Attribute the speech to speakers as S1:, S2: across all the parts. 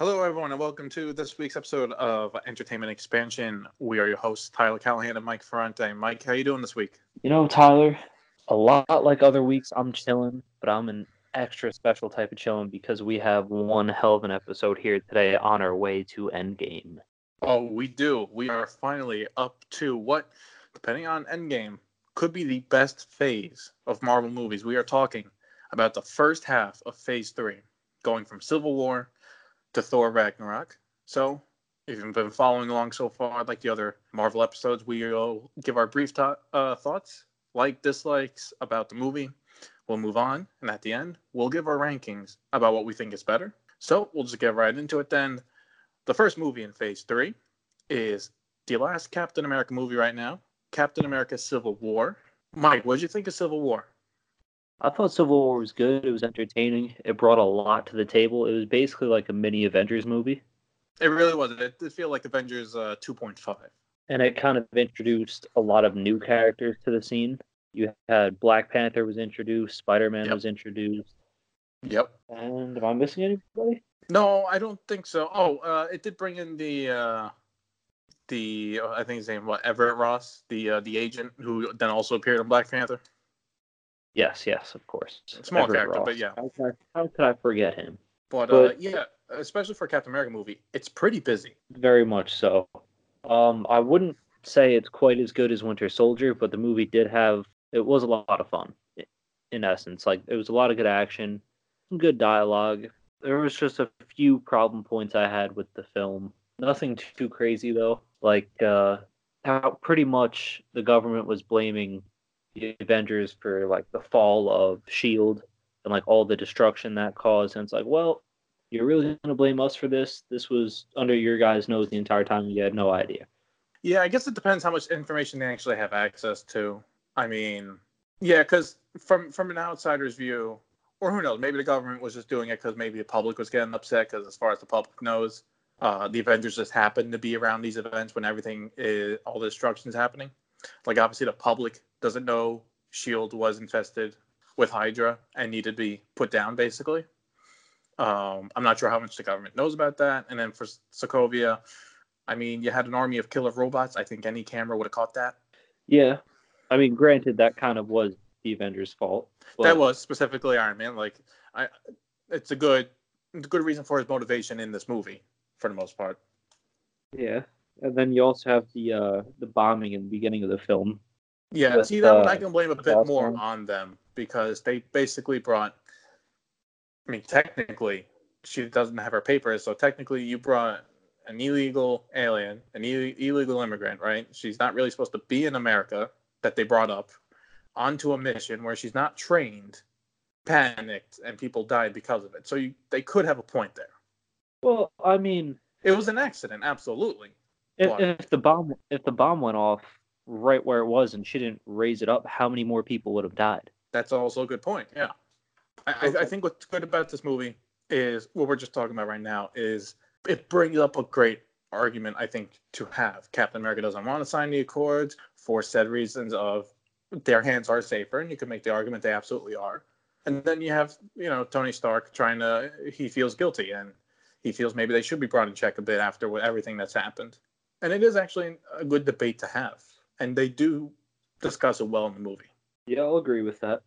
S1: Hello, everyone, and welcome to this week's episode of Entertainment Expansion. We are your hosts, Tyler Callahan and Mike Ferrante. Mike, how are you doing this week?
S2: You know, Tyler, a lot like other weeks, I'm chilling, but I'm an extra special type of chilling because we have one hell of an episode here today on our way to Endgame.
S1: Oh, we do. We are finally up to what, depending on Endgame, could be the best phase of Marvel movies. We are talking about the first half of Phase 3, going from Civil War to Thor Ragnarok. So, if you've been following along so far, like the other Marvel episodes, we'll give our brief to- uh, thoughts, like dislikes about the movie. We'll move on, and at the end, we'll give our rankings about what we think is better. So, we'll just get right into it then. The first movie in Phase 3 is the last Captain America movie right now Captain America Civil War. Mike, what did you think of Civil War?
S2: I thought Civil War was good. It was entertaining. It brought a lot to the table. It was basically like a mini Avengers movie.
S1: It really was. It did feel like Avengers uh, 2.5.
S2: And it kind of introduced a lot of new characters to the scene. You had Black Panther was introduced, Spider Man
S1: Yep.
S2: was introduced.
S1: Yep.
S2: And am I missing anybody?
S1: No, I don't think so. Oh, uh, it did bring in the uh, the uh, I think his name what Everett Ross, the uh, the agent who then also appeared in Black Panther.
S2: Yes, yes, of course.
S1: Small
S2: Everett
S1: character,
S2: Ross.
S1: but yeah.
S2: How could, I, how could I forget him?
S1: But, uh, yeah, especially for a Captain America movie, it's pretty busy.
S2: Very much so. Um, I wouldn't say it's quite as good as Winter Soldier, but the movie did have it was a lot of fun. In essence, like it was a lot of good action, some good dialogue. There was just a few problem points I had with the film. Nothing too crazy though. Like uh, how pretty much the government was blaming the Avengers for like the fall of Shield and like all the destruction that caused. And it's like, well, you're really to blame us for this? This was under your guys' nose the entire time. You had no idea.
S1: Yeah, I guess it depends how much information they actually have access to. I mean, yeah, because from from an outsider's view, or who knows, maybe the government was just doing it because maybe the public was getting upset. Because as far as the public knows, uh, the Avengers just happened to be around these events when everything is all the destruction is happening. Like obviously, the public doesn't know Shield was infested with Hydra and needed to be put down, basically. Um, I'm not sure how much the government knows about that. And then for Sokovia, I mean, you had an army of killer robots. I think any camera would have caught that.
S2: Yeah. I mean, granted, that kind of was the Avengers' fault. but-
S1: that was specifically Iron Man. Like, I, it's a good, it's a good reason for his motivation in this movie, for the most part.
S2: Yeah. And then you also have the uh, the bombing in the beginning of the film.
S1: Yeah,
S2: With,
S1: see that one
S2: uh,
S1: I can blame a bit
S2: Boss
S1: more on them because they basically brought. I mean, technically, she doesn't have her papers, so technically, you brought an illegal alien, an Ill- illegal immigrant, right? She's not really supposed to be in America that they brought up onto a mission where she's not trained, panicked, and people died because of it. So you, they could have a point there.
S2: Well, I mean,
S1: It was an accident, absolutely.
S2: if, if the bomb if the bomb went off right where it was and she didn't raise it up, how many more people would have died?
S1: That's also a good point. Yeah, I, I, I think what's good about this movie is what we're just talking about right now is it brings up a great argument I think to have. Captain America doesn't want to sign the Accords for said reasons of their hands are safer, and you can make the argument they absolutely are. And then you have you know Tony Stark trying to he feels guilty and he feels maybe they should be brought in check a bit after what, everything that's happened. And it is actually a good debate to have, and they do discuss it well in the movie.
S2: Yeah, I'll agree with that.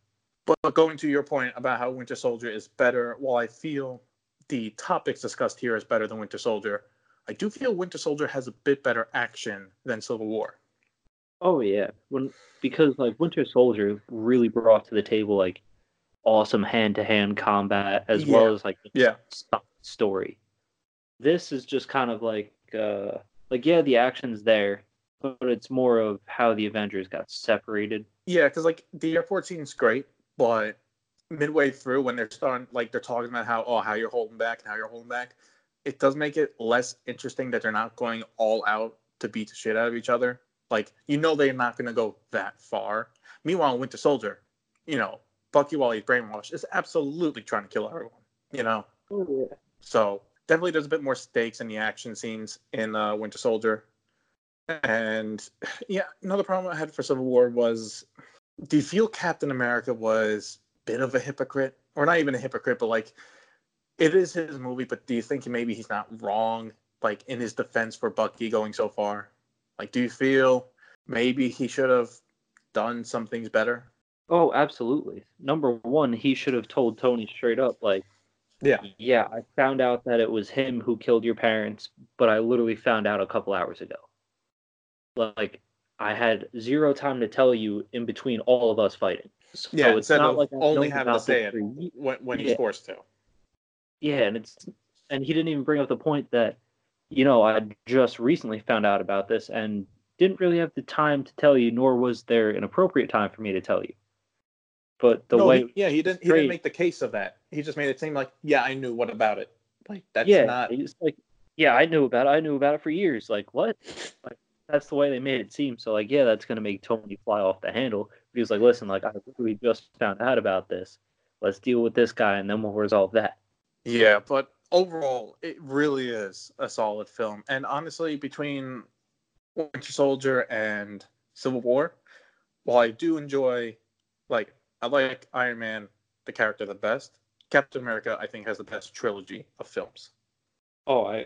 S1: But going to your point about how Winter Soldier is better, while I feel the topics discussed here is better than Winter Soldier, I do feel Winter Soldier has a bit better action than Civil War.
S2: Oh yeah, when because like Winter Soldier really brought to the table like awesome hand to hand combat as
S1: Yeah.
S2: well as like
S1: Yeah.
S2: story. This is just kind of like uh like yeah, the action's there, but it's more of how the Avengers got separated.
S1: Yeah, because like the airport scene's great, but midway through when they're starting, like they're talking about how oh how you're holding back and how you're holding back, it does make it less interesting that they're not going all out to beat the shit out of each other. Like you know they're not going to go that far. Meanwhile, Winter Soldier, you know, Bucky while he's brainwashed is absolutely trying to kill everyone. You know,
S2: Oh yeah.
S1: so definitely there's a bit more stakes in the action scenes in uh, Winter Soldier. And yeah, another problem I had for Civil War was do you feel Captain America was a bit of a hypocrite? Or not even a hypocrite, but like it is his movie, but do you think maybe he's not wrong, like in his defense for Bucky going so far? Like, do you feel maybe he should have done some things better?
S2: Oh, absolutely. Number one, he should have told Tony straight up, like,
S1: Yeah.
S2: yeah, I found out that it was him who killed your parents, but I literally found out a couple hours ago. Like, I had zero time to tell you in between all of us fighting. So
S1: Yeah,
S2: it's not
S1: of
S2: like I've
S1: only having to say it when, when he's forced to.
S2: Yeah, and it's and he didn't even bring up the point that, you know, I just recently found out about this and didn't really have the time to tell you, nor was there an appropriate time for me to tell you. But the
S1: no,
S2: way,
S1: he, yeah, he didn't. He didn't make the case of that. He just made it seem like, yeah, I knew what about it. Like that's
S2: yeah,
S1: not.
S2: it's like, yeah, I knew about it. I knew about it for years. Like what? Like that's the way they made it seem. So like, yeah, that's gonna make Tony fly off the handle. But he was like, listen, like I we just found out about this. Let's deal with this guy, and then we'll resolve that.
S1: Yeah, but overall, it really is a solid film. And honestly, between Winter Soldier and Civil War, while I do enjoy, like, I like Iron Man, the character the best. Captain America, I think, has the best trilogy of films.
S2: Oh, I,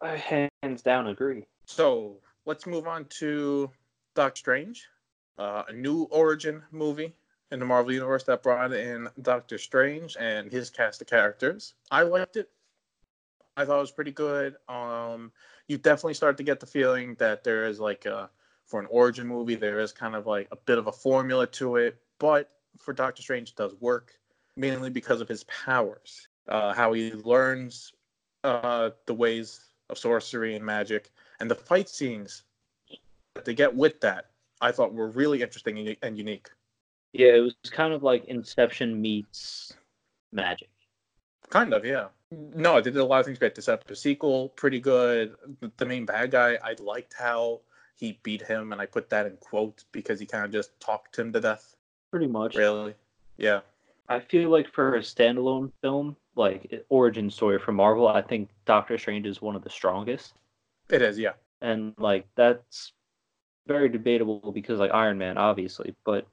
S2: I hands down agree.
S1: So let's move on to Doctor Strange, uh, a new origin movie in the Marvel Universe that brought in Doctor Strange and his cast of characters. I liked it. I thought it was pretty good. Um, you definitely start to get the feeling that there is like a, for an origin movie, there is kind of like a bit of a formula to it, but for Doctor Strange, it does work mainly because of his powers, uh, how he learns uh, the ways of sorcery and magic, and the fight scenes that they get with that. I thought were really interesting and, and unique.
S2: Yeah, it was kind of like Inception meets magic.
S1: Kind of, yeah. No, they did a lot of things great. This episode sequel, pretty good. The- The main bad guy, I liked how he beat him, and I put that in quotes because he kind of just talked him to death.
S2: Pretty much.
S1: Really? Yeah.
S2: I feel like for a standalone film, like origin story for Marvel, I think Doctor Strange is one of the strongest.
S1: It is, yeah.
S2: And like that's very debatable because like Iron Man, obviously, but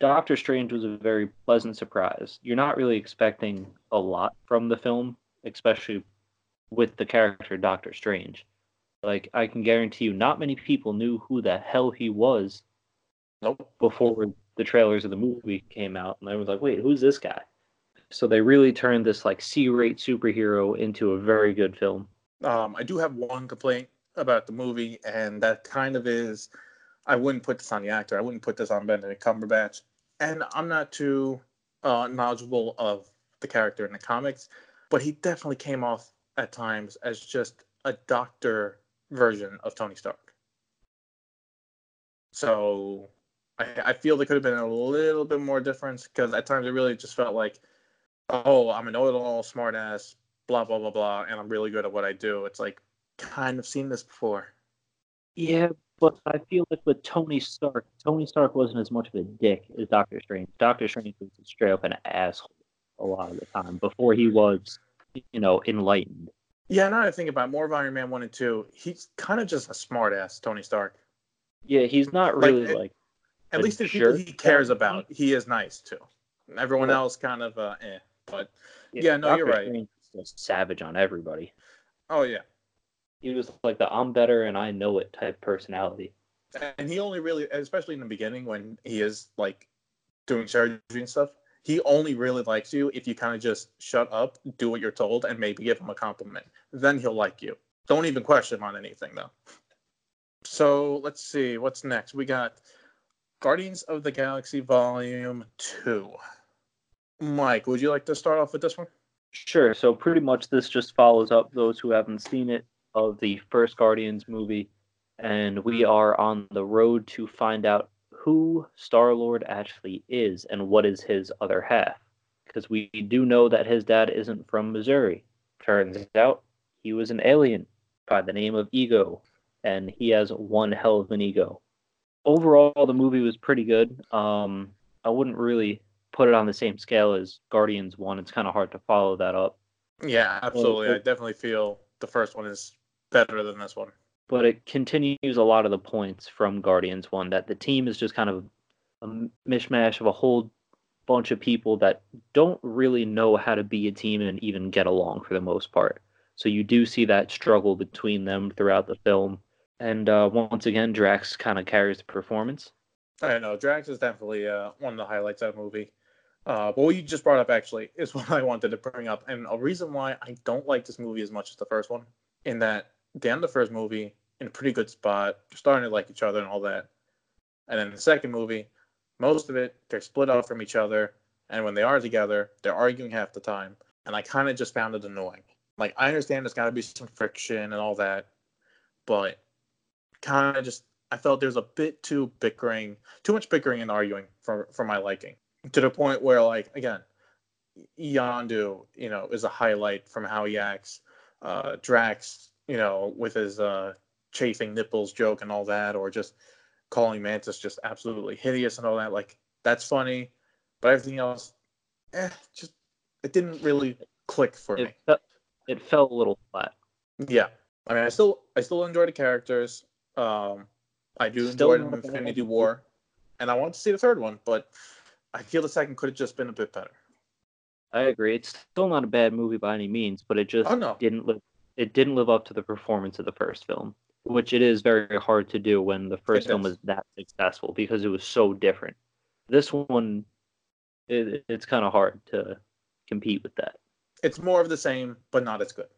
S2: Doctor Strange was a very pleasant surprise. You're not really expecting a lot from the film, especially with the character Doctor Strange. Like I can guarantee you not many people knew who the hell he was
S1: Nope.
S2: before the trailers of the movie came out, and I was like, "Wait, who's this guy?" So they really turned this like C-rate superhero into a very good film.
S1: Um, I do have one complaint about the movie, and that kind of is I wouldn't put this on the actor. I wouldn't put this on Benedict Cumberbatch. And I'm not too uh, knowledgeable of the character in the comics, but he definitely came off at times as just a doctor version of Tony Stark. So I, I feel there could have been a little bit more difference because at times it really just felt like, oh, I'm an know-it-all, smart-ass, blah blah blah blah, and I'm really good at what I do. It's like kind of seen this before.
S2: Yeah, but I feel like with Tony Stark, Tony Stark wasn't as much of a dick as Doctor Strange. Doctor Strange was straight up an asshole a lot of the time before he was, you know, enlightened.
S1: Yeah, now that I think about it, more of Iron Man one and two, he's kind of just a smart-ass Tony Stark.
S2: Yeah, he's not
S1: Like,
S2: really
S1: it-
S2: like
S1: At least the people he cares about, he is nice too Everyone
S2: Yeah.
S1: else kind of uh, eh. But Yeah, no, you're right.
S2: Strange just savage on everybody.
S1: oh yeah,
S2: He was like the I'm better and I know it type personality.
S1: and he only really, especially in the beginning when he is like doing surgery and stuff, he only really likes you if you kind of just shut up, do what you're told, and maybe give him a compliment. Then he'll like you. Don't even question him on anything though. So let's see what's next. We got Guardians of the Galaxy Volume Two. Mike, would you like to start off with this one?
S2: Sure. So pretty much this just follows up those who haven't seen it of the first Guardians movie, and we are on the road to find out who Star Lord actually is and what is his other half. Because we do know that his dad isn't from Missouri. Turns out he was an alien by the name of Ego, and he has one hell of an ego. Overall, the movie was pretty good. Um, I wouldn't really put it on the same scale as Guardians One. It's kind of hard to follow that up,
S1: Yeah, absolutely.
S2: Well,
S1: I definitely feel the first one is better than this one.
S2: but it continues a lot of the points from Guardians One that the team is just kind of a mishmash of a whole bunch of people that don't really know how to be a team and even get along for the most part. So you do see that struggle between them throughout the film. And uh, once again, Drax kind of carries the performance.
S1: I know Drax is definitely uh, one of the highlights of the movie. Uh, but what you just brought up actually is what I wanted to bring up, and a reason why I don't like this movie as much as the first one, in that the end the first movie in a pretty good spot, they're starting to like each other and all that, and then the second movie, most of it they're split up from each other, and when they are together, they're arguing half the time, and I kind of just found it annoying. Like I understand there's got to be some friction and all that, but kind of just I felt there's a bit too bickering, too much bickering and arguing for for my liking to the point where like again Yondu, you know, is a highlight from how he acts. Uh, Drax, you know, with his uh, chafing nipples joke and all that, or just calling Mantis just absolutely hideous and all that. Like that's funny, but everything else, eh, just it didn't really click for
S2: it
S1: me.
S2: Felt, it felt a little flat.
S1: Yeah, I mean, I still I still enjoy the characters. Um, I do
S2: Still
S1: enjoy Infinity. War, and I want to see the third one, but I feel the second could have just been a bit better.
S2: I agree. It's still not a bad movie by any means, but it just
S1: Oh no,
S2: didn't live it didn't live up to the performance of the first film, which it is very hard to do when the first film
S1: is.
S2: is that successful because it was so different. This one, it, it's kind of hard to compete with that.
S1: it's more of the same, but not as good.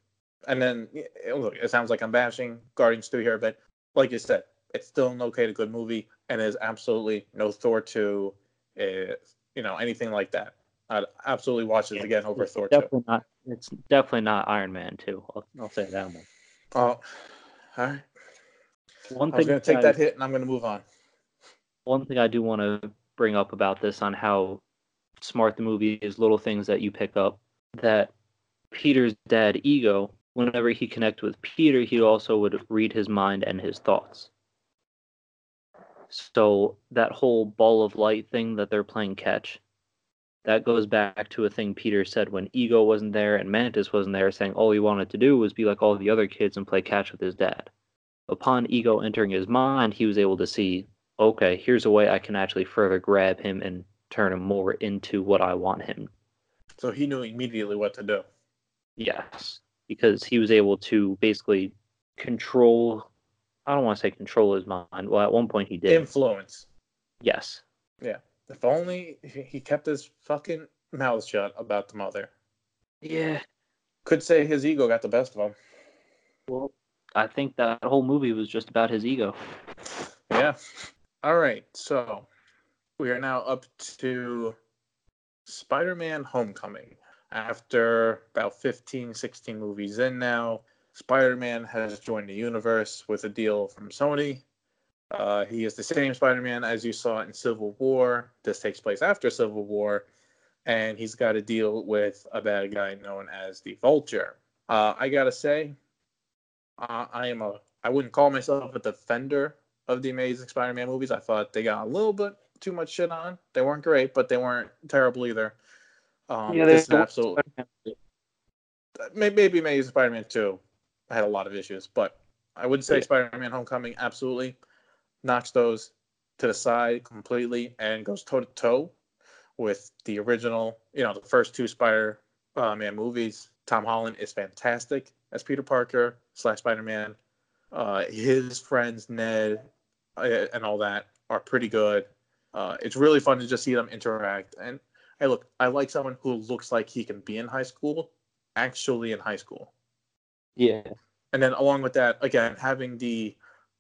S1: And then look, it sounds like I'm bashing Guardians 2 here, but like you said, it's still an okay to good movie, and there's absolutely no Thor 2, uh, you know, anything like that. I'd absolutely watch it again over Thor 2.
S2: definitely not. It's definitely not Iron Man two. I'll, I'll say that one.
S1: Oh, all right.
S2: One
S1: I
S2: am
S1: going to take
S2: I-
S1: that hit, and I'm going to move on.
S2: one thing I do want to bring up about this on how smart the movie is, little things that you pick up that Peter's dad, Ego, whenever he connected with Peter, he also would read his mind and his thoughts. So that whole ball of light thing that they're playing catch, that goes back to a thing Peter said when Ego wasn't there and Mantis wasn't there, saying all he wanted to do was be like all the other kids and play catch with his dad. Upon Ego entering his mind, he was able to see okay, here's a way I can actually further grab him and turn him more into what I want him.
S1: So he knew immediately what to do.
S2: Yes, because he was able to basically control. I don't want to say control his mind. Well, at one point he did.
S1: Influence.
S2: yes. Yeah.
S1: If only he kept his fucking mouth shut about the mother.
S2: Yeah.
S1: Could say his ego got the best of him.
S2: Well, I think that whole movie was just about his ego.
S1: Yeah. All right. So we are now up to Spider Man Homecoming. After about 15, 16 movies in now, Spider Man has joined the universe with a deal from Sony. Uh, he is the same Spider Man as you saw in Civil War. This takes place after Civil War. And he's got to deal with a bad guy known as the Vulture. Uh, I gotta say, uh, I am a. I wouldn't call myself a defender of the Amazing Spider-Man movies. I thought they got a little bit too much shit on. They weren't great, but they weren't terrible either. Um, this is absolutely may- maybe Amazing Spider-Man two had a lot of issues, but I would say
S2: Yeah.
S1: Spider-Man Homecoming absolutely knocks those to the side completely and goes toe to toe with the original. You know, the first two Spider-Man movies. Tom Holland is fantastic as Peter Parker slash Spider-Man. Uh, his friends Ned uh, and all that are pretty good. Uh, it's really fun to just see them interact. And hey, look, I like someone who looks like he can be in high school, actually in high school.
S2: Yeah.
S1: And then along with that, again, having the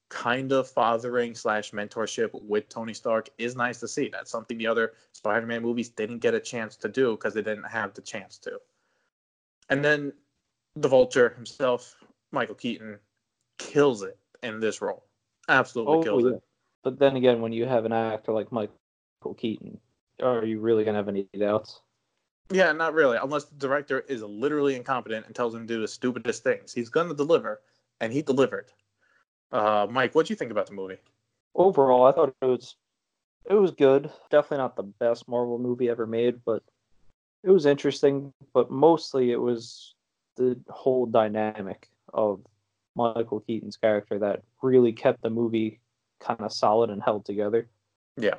S1: kind of fathering slash mentorship with Tony Stark is nice to see. That's something the other Spider-Man movies didn't get a chance to do because they didn't have the chance to. And then the Vulture himself, Michael Keaton, kills it in this role. Absolutely
S2: Oh,
S1: kills
S2: yeah.
S1: it.
S2: But then again, when you have an actor like Michael Keaton, are you really gonna have any doubts?
S1: Yeah, not really. Unless the director is literally incompetent and tells him to do the stupidest things. He's going to deliver, and he delivered. Uh, Mike, what do you think about the movie?
S2: Overall, I thought it was it was good. Definitely not the best Marvel movie ever made, but it was interesting. But mostly, it was the whole dynamic of Michael Keaton's character that really kept the movie kind of solid and held together.
S1: Yeah.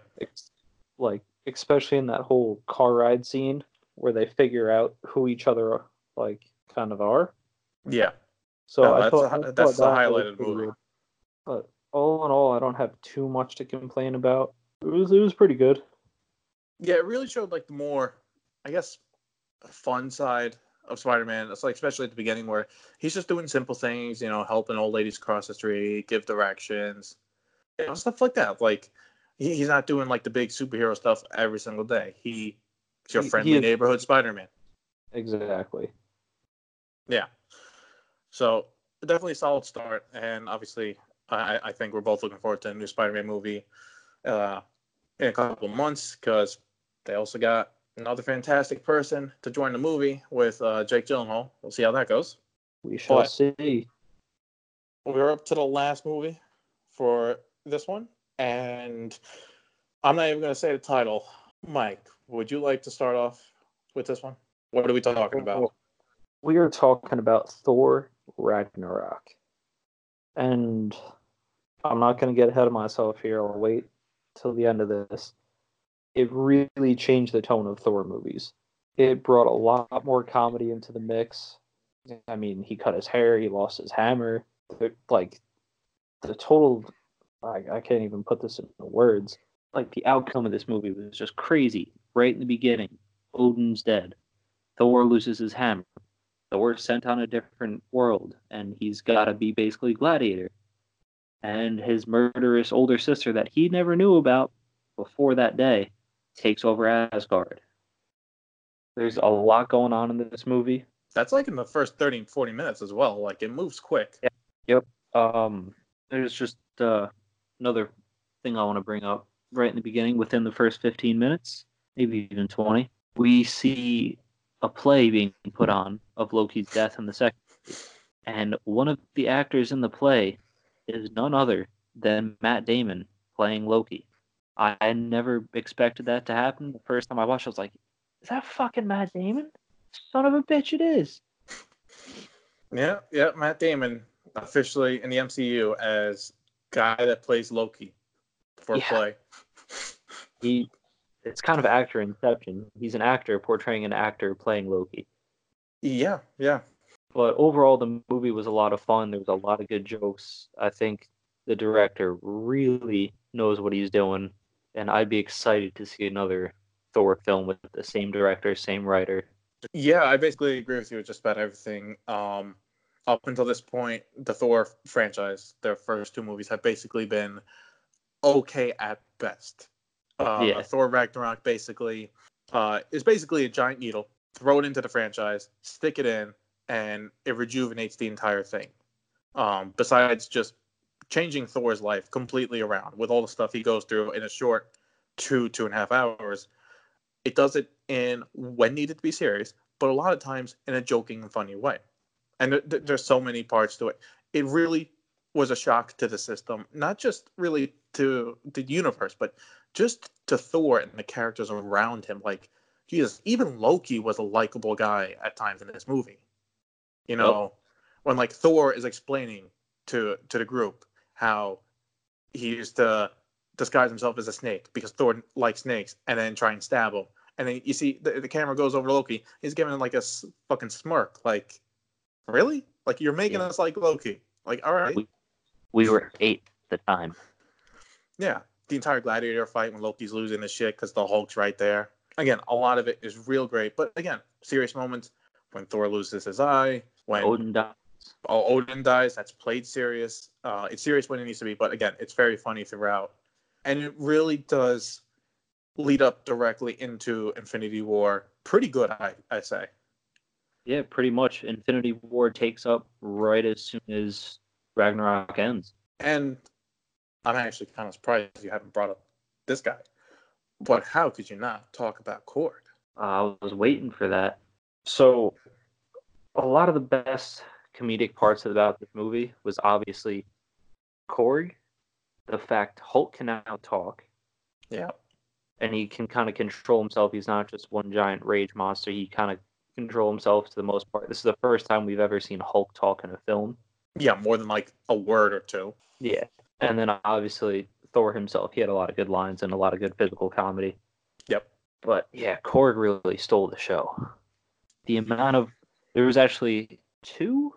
S2: Like especially in that whole car ride scene where they figure out who each other like kind of are.
S1: Yeah.
S2: So
S1: No,
S2: I
S1: that's
S2: thought
S1: the-
S2: I
S1: that's
S2: thought
S1: the
S2: that
S1: highlight of the
S2: pretty
S1: movie.
S2: good. But all in all, I don't have too much to complain about. It was it was pretty good.
S1: Yeah, it really showed like the more, I guess, fun side of Spider-Man. It's like especially at the beginning where he's just doing simple things, you know, helping old ladies cross the street, give directions, you know, stuff like that. Like he, he's not doing like the big superhero stuff every single day. He, he's your
S2: He- he
S1: friendly
S2: is-
S1: neighborhood Spider-Man.
S2: Exactly.
S1: Yeah. So definitely a solid start, and obviously, I, I think we're both looking forward to a new Spider-Man movie uh, in a couple months because they also got another fantastic person to join the movie with uh, Jake Gyllenhaal. We'll see how that goes.
S2: We shall
S1: But-
S2: see.
S1: We're up to the last movie for this one, and I'm not even going to say the title. Mike, would you like to start off with this one? What are we talking about?
S2: We are talking about Thor Ragnarok. And I'm not going to get ahead of myself here. I'll wait till the end of this. It really changed the tone of Thor movies. It brought a lot more comedy into the mix. I mean, he cut his hair, he lost his hammer. Like, the total. I, I can't even put this into words. Like, the outcome of this movie was just crazy. Right in the beginning, Odin's dead. Thor loses his hammer. Thor's sent on a different world, and he's got to be basically Gladiator. And his murderous older sister that he never knew about before that day takes over Asgard. There's a lot going on in this movie.
S1: That's like in the first 30, 40 minutes as well. Like it moves quick. Yep.
S2: Um, there's just uh, another thing I want to bring up right in the beginning. Within the first 15 minutes, maybe even 20, we see a play being put on of Loki's death in the second. And one of the actors in the play is none other than Matt Damon playing Loki. I, never expected that to happen. The first time I watched, it, I was like, "Is that fucking Matt Damon? Son of a bitch, it is."
S1: Yeah, yeah. Matt Damon officially in the MCU as guy that plays Loki for
S2: Yeah.
S1: play.
S2: He it's kind of actor inception. He's an actor portraying an actor playing Loki.
S1: Yeah, yeah.
S2: But overall the movie was a lot of fun. There was a lot of good jokes. I think the director really knows what he's doing and I'd be excited to see another Thor film with the same director, same writer.
S1: Yeah, I basically agree with you with just about everything. Um, up until this point, the Thor franchise, their first two movies have basically been okay at best. Uh,
S2: Yeah.
S1: Thor Ragnarok basically uh, is basically a giant needle. Throw it into the franchise, stick it in, and it rejuvenates the entire thing. Um, besides just changing Thor's life completely around with all the stuff he goes through in a short two two and a half hours, it does it in when needed to be serious, but a lot of times in a joking and funny way. And th- th- there's so many parts to it. It really was a shock to the system, not just really to the universe, but just to Thor and the characters around him. Like, Jesus, even Loki was a likable guy at times in this movie. You know, when like Thor is explaining to to the group how he used to disguise himself as a snake because Thor likes snakes, and then try and stab him. And then you see the, the camera goes over to Loki. He's giving him like a s- fucking smirk. Like, really? Like you're making
S2: Yeah.
S1: us like Loki? Like, all right,
S2: We- We were eight at the time.
S1: yeah. The entire gladiator fight when Loki's losing the shit because the Hulk's right there. Again, a lot of it is real great, but again, serious moments when Thor loses his eye, when
S2: Odin dies.
S1: oh, Odin dies. That's played serious. Uh, it's serious when it needs to be, but again, it's very funny throughout, and it really does lead up directly into Infinity War. Pretty good, I I say.
S2: Yeah, pretty much. Infinity War takes up right as soon as Ragnarok ends.
S1: And I'm actually kind of surprised you haven't brought up this guy. But how could you not talk about Korg?
S2: Uh, I was waiting for that. So, a lot of the best comedic parts about this movie was obviously Korg, the fact Hulk can now talk,
S1: Yeah.
S2: and he can kind of control himself. He's not just one giant rage monster. He kind of control himself to the most part. This is the first time we've ever seen Hulk talk in a film.
S1: Yeah, more than like a word or two.
S2: Yeah, and then obviously Thor himself. He had a lot of good lines and a lot of good physical comedy.
S1: Yep.
S2: But yeah, Korg really stole the show. The amount of there was actually two,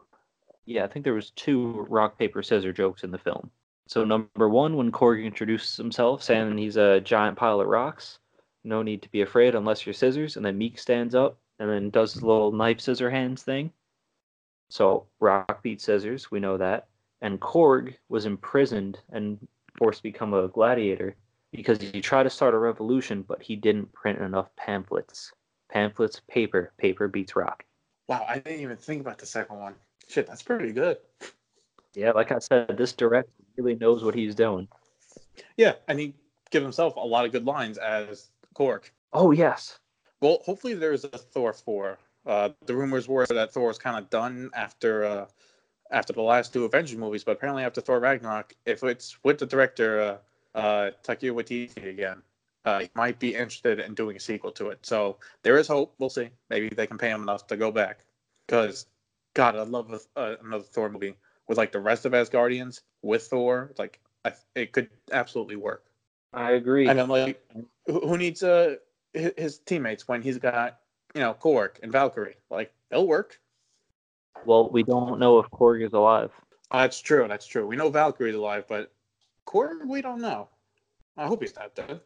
S2: yeah, I think there was two rock paper scissors jokes in the film. So number one, when Korg introduces himself, saying he's a giant pile of rocks, no need to be afraid unless you're scissors, and then Miek stands up and then does his little knife scissor hands thing. So rock beat scissors, we know that. And Korg was imprisoned and forced to become a gladiator because he tried to start a revolution, but he didn't print enough pamphlets. Pamphlets, paper, paper beats rock.
S1: Wow, I didn't even think about the second one. Shit, that's pretty good.
S2: Yeah, like I said, this director really knows what he's doing.
S1: Yeah, and he gives himself a lot of good lines as Korg.
S2: Oh yes.
S1: Well, hopefully there's a Thor four. Uh, the rumors were that Thor was kind of done after uh, after the last two Avengers movies, but apparently after Thor Ragnarok, if it's with the director uh, uh, Taika Waititi again, uh, he might be interested in doing a sequel to it. So there is hope. We'll see. Maybe they can pay him enough to go back. Because, God, I'd love a, uh, another Thor movie with like the rest of Asgardians with Thor. Like, I, it could absolutely work.
S2: I agree.
S1: And I'm like, who, who needs uh, his, his teammates when he's got you know Korg and Valkyrie? Like, they'll work.
S2: Well, we don't know if Korg is alive.
S1: Ah, that's true. That's true. We know Valkyrie's alive, but Korg, we don't know. I hope he's not dead.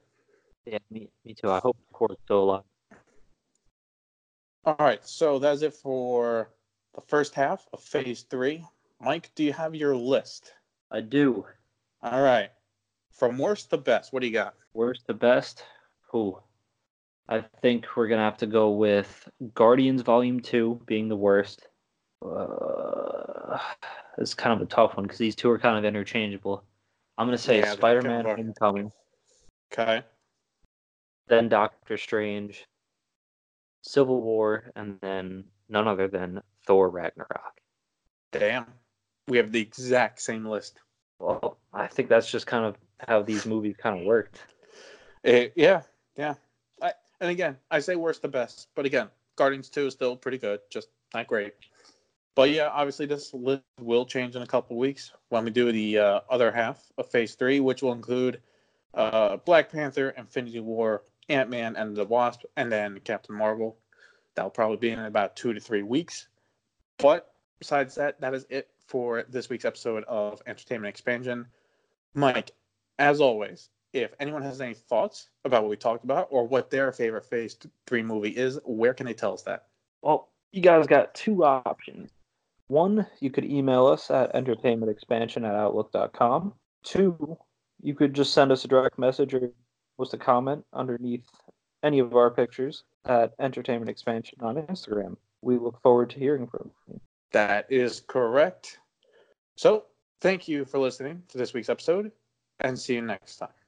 S2: Yeah, me, me too. I hope Korg's still alive.
S1: All right, so that's it for the first half of Phase Three. Mike, do you have your list?
S2: I do.
S1: All right, from worst to best, what do you got?
S2: Worst to best. Who? I think we're gonna have to go with Guardians Volume Two being the worst. Uh, it's kind of a tough one because these two are kind of interchangeable. I'm gonna say
S1: Yeah,
S2: Spider-Man: Homecoming,
S1: Okay.
S2: then Doctor Strange, Civil War, and then none other than Thor: Ragnarok.
S1: Damn, we have the exact same list.
S2: Well, I think that's just kind of how these movies kind of worked.
S1: Eh, yeah, yeah. I, and again, I say worst to best, but again, Guardians Two is still pretty good, just not great. But yeah, obviously this list will change in a couple weeks when we do the uh, other half of Phase Three, which will include uh, Black Panther, Infinity War, Ant Man and the Wasp, and then Captain Marvel. That'll probably be in about two to three weeks. But besides that, that is it for this week's episode of Entertainment Expansion. Mike, as always, if anyone has any thoughts about what we talked about or what their favorite Phase Three movie is, where can they tell us that?
S2: Well, you guys got two options. One, you could email us at entertainmentexpansion at outlook.com. Two, you could just send us a direct message or post a comment underneath any of our pictures at Entertainment Expansion on Instagram. We look forward to hearing from you.
S1: That is correct. So, thank you for listening to this week's episode and see you next time.